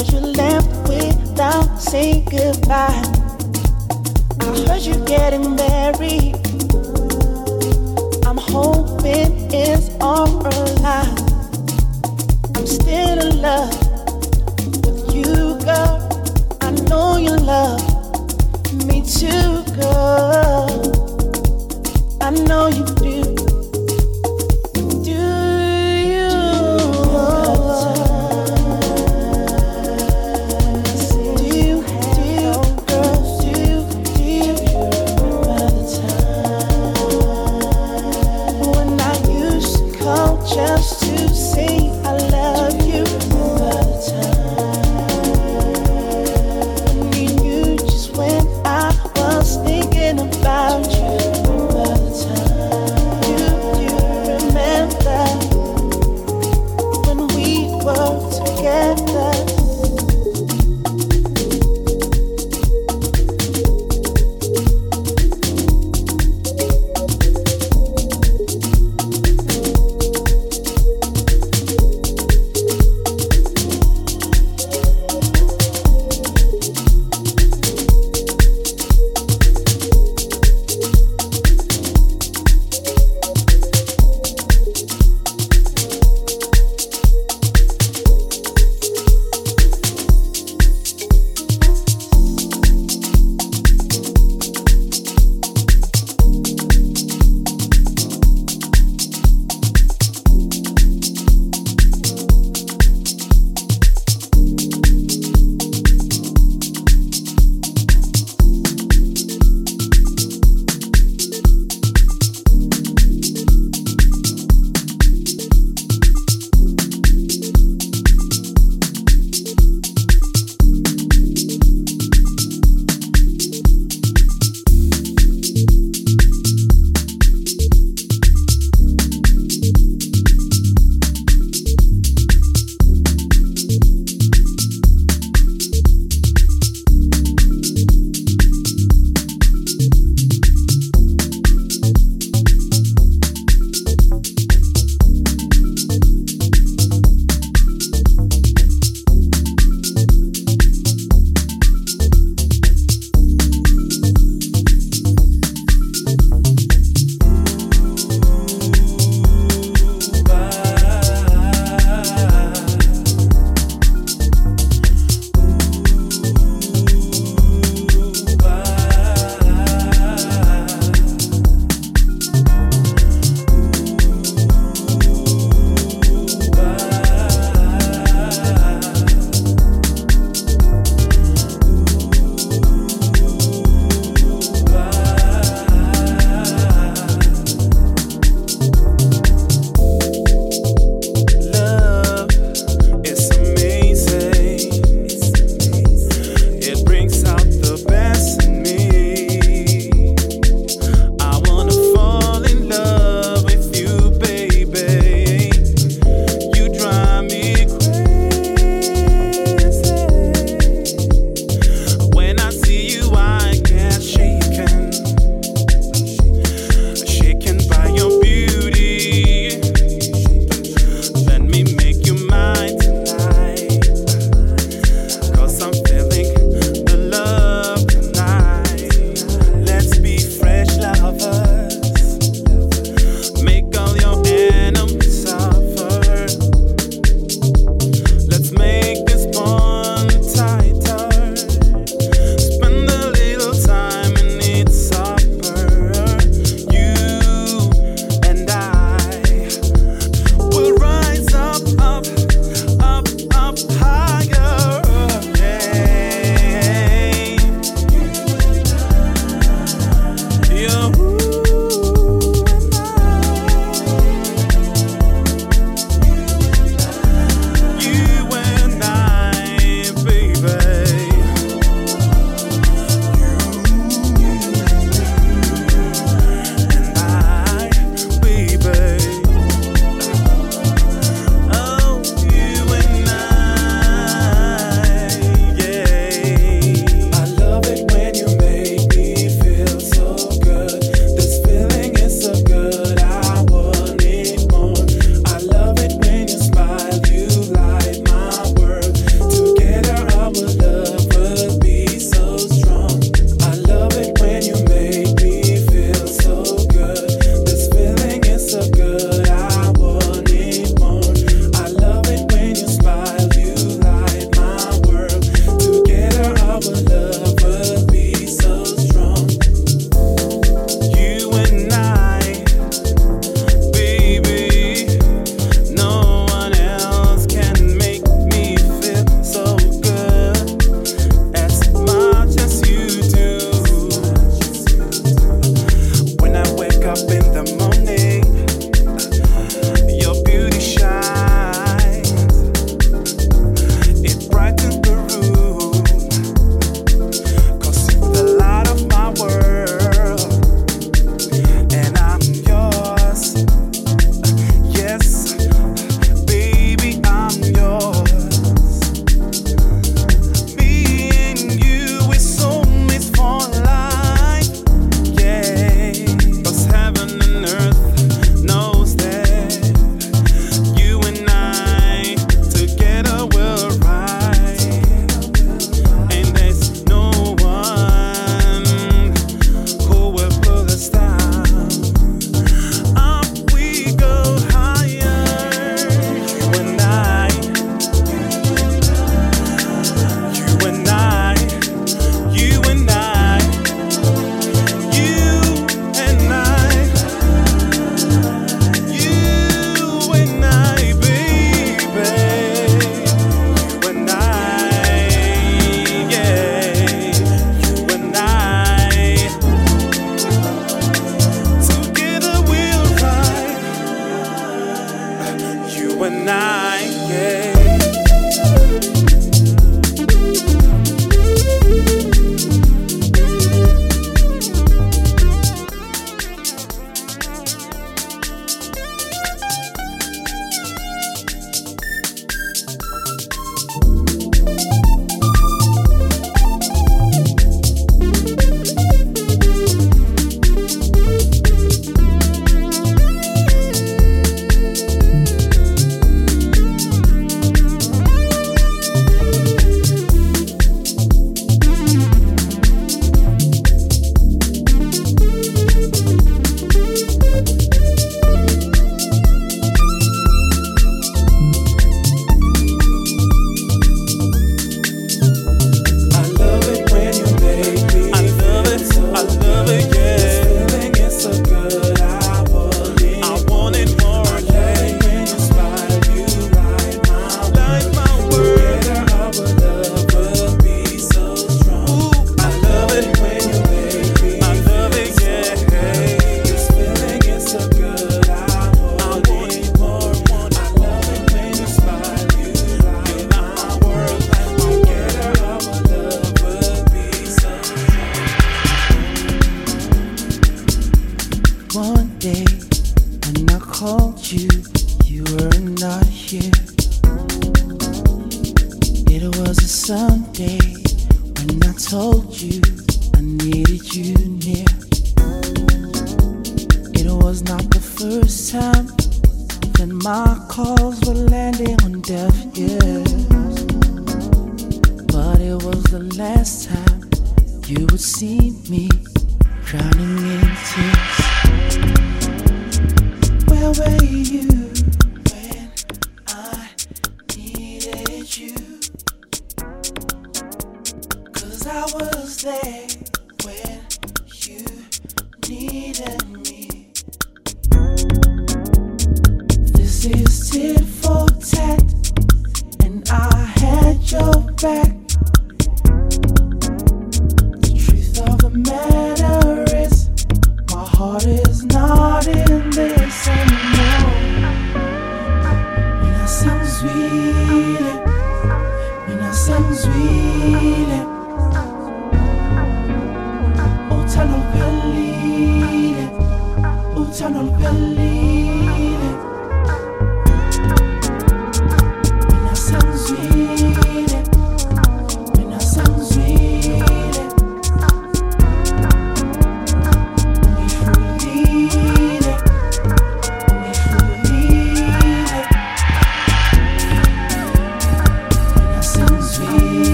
Cause you left without saying goodbye. I heard you getting married. I'm hoping it's all a lie. I'm still in love with you, girl. I know you love me too, girl. I know you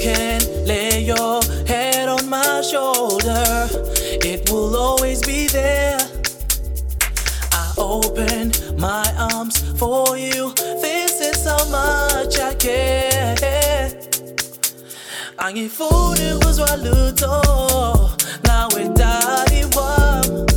can lay your head on my shoulder, it will always be there. I open my arms for you. This is how much I care. Angifuni kuzwa lutho, nawe dali wami.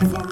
There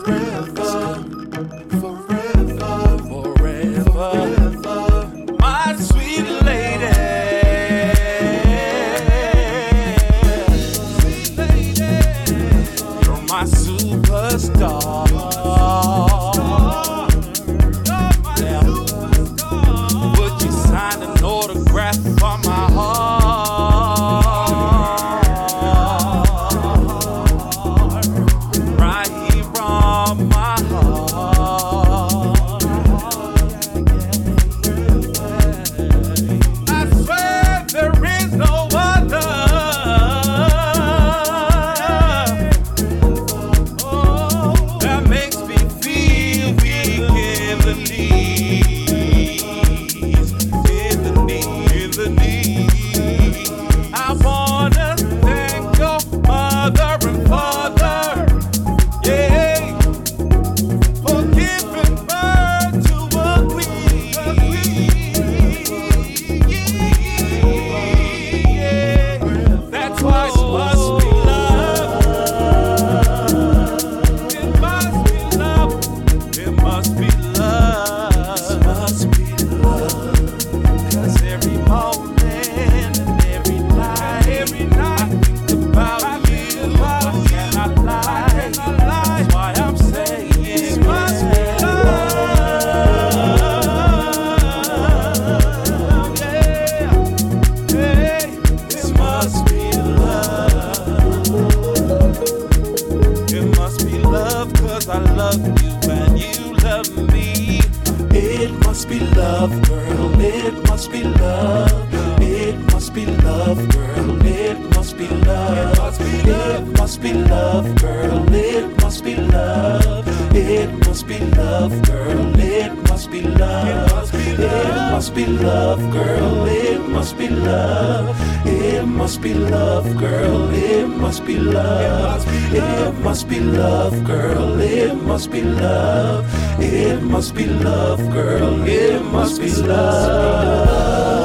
love, girl. It must be love. It must be love, girl. It must be love. It must be love, girl. It must be love. It must be love, girl. It must be love. It must be love, girl. It must be love. It must be love, girl. It must be love.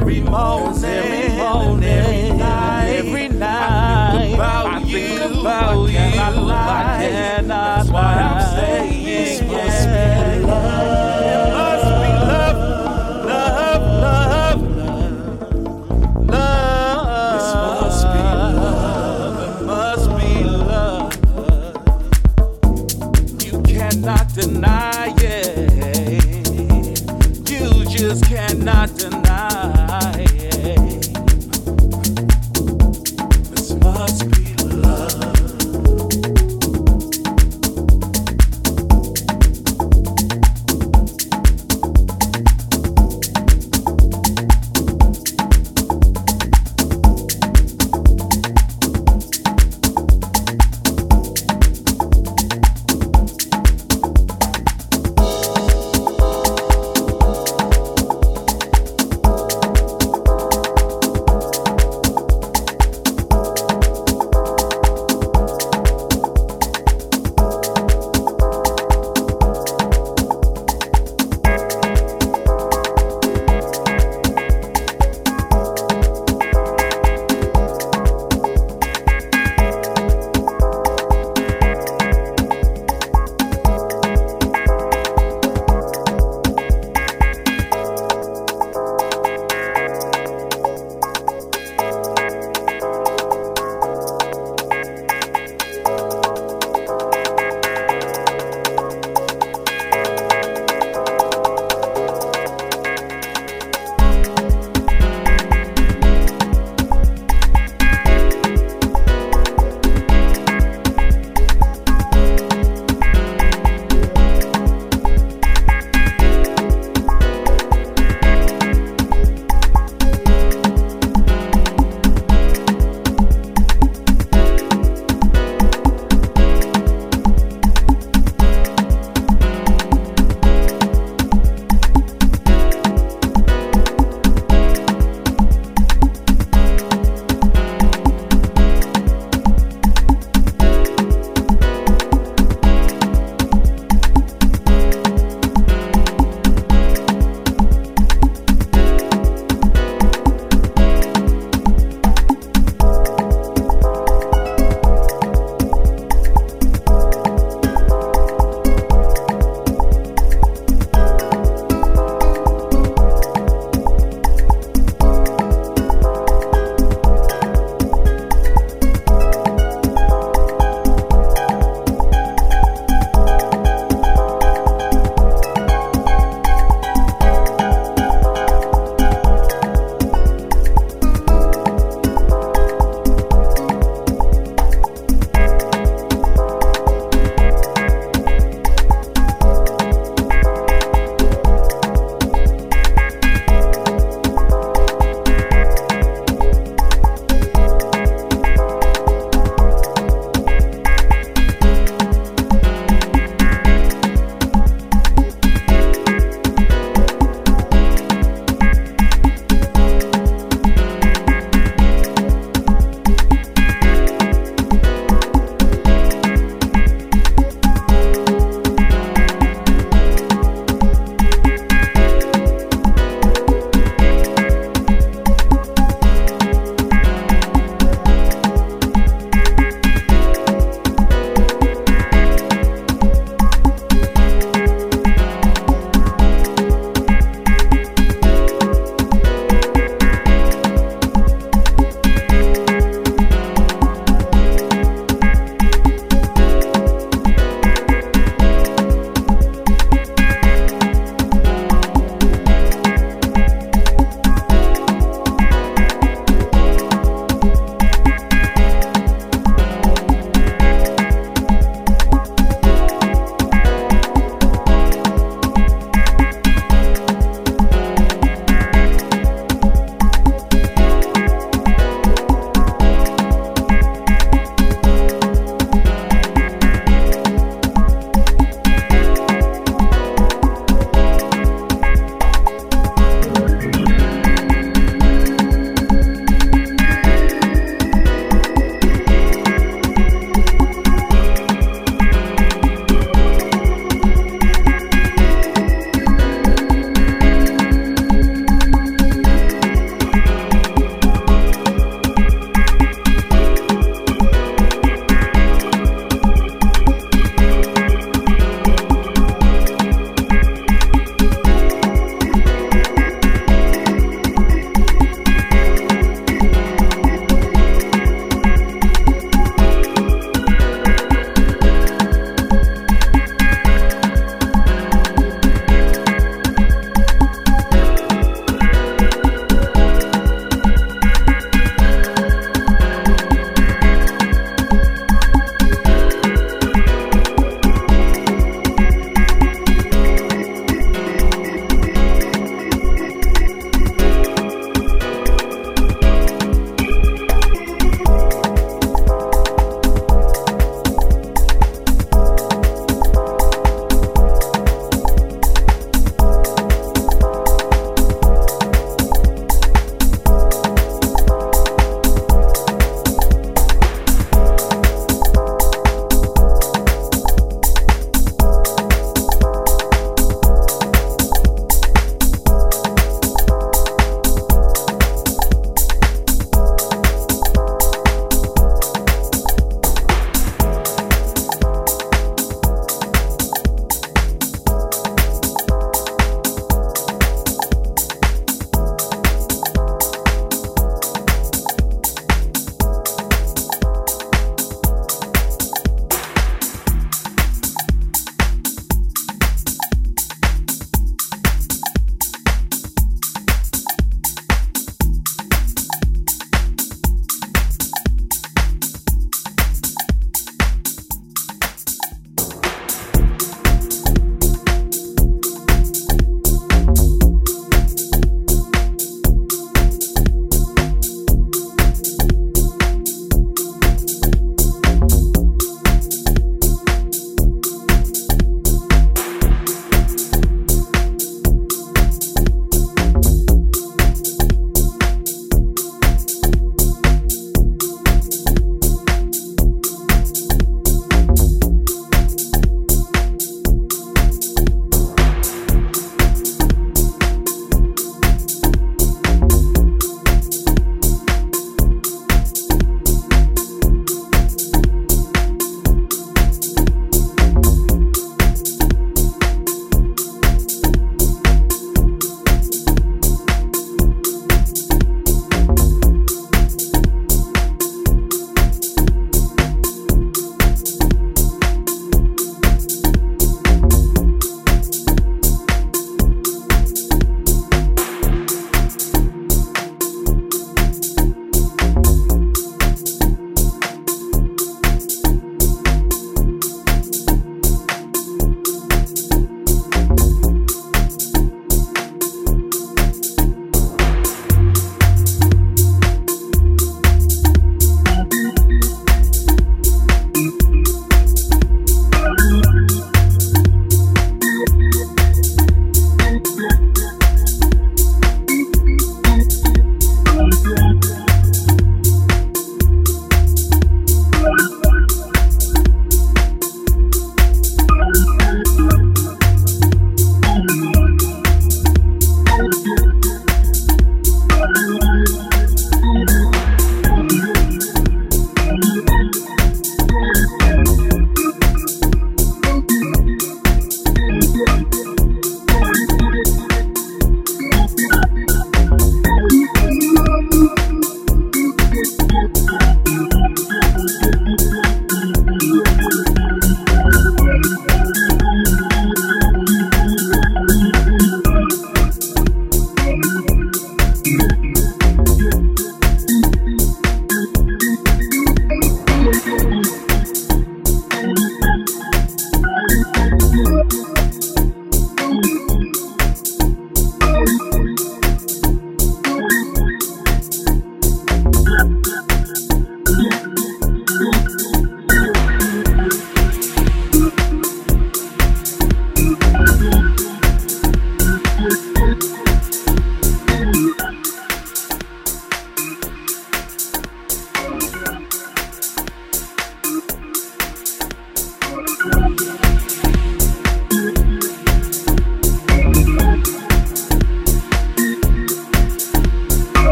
Every morning,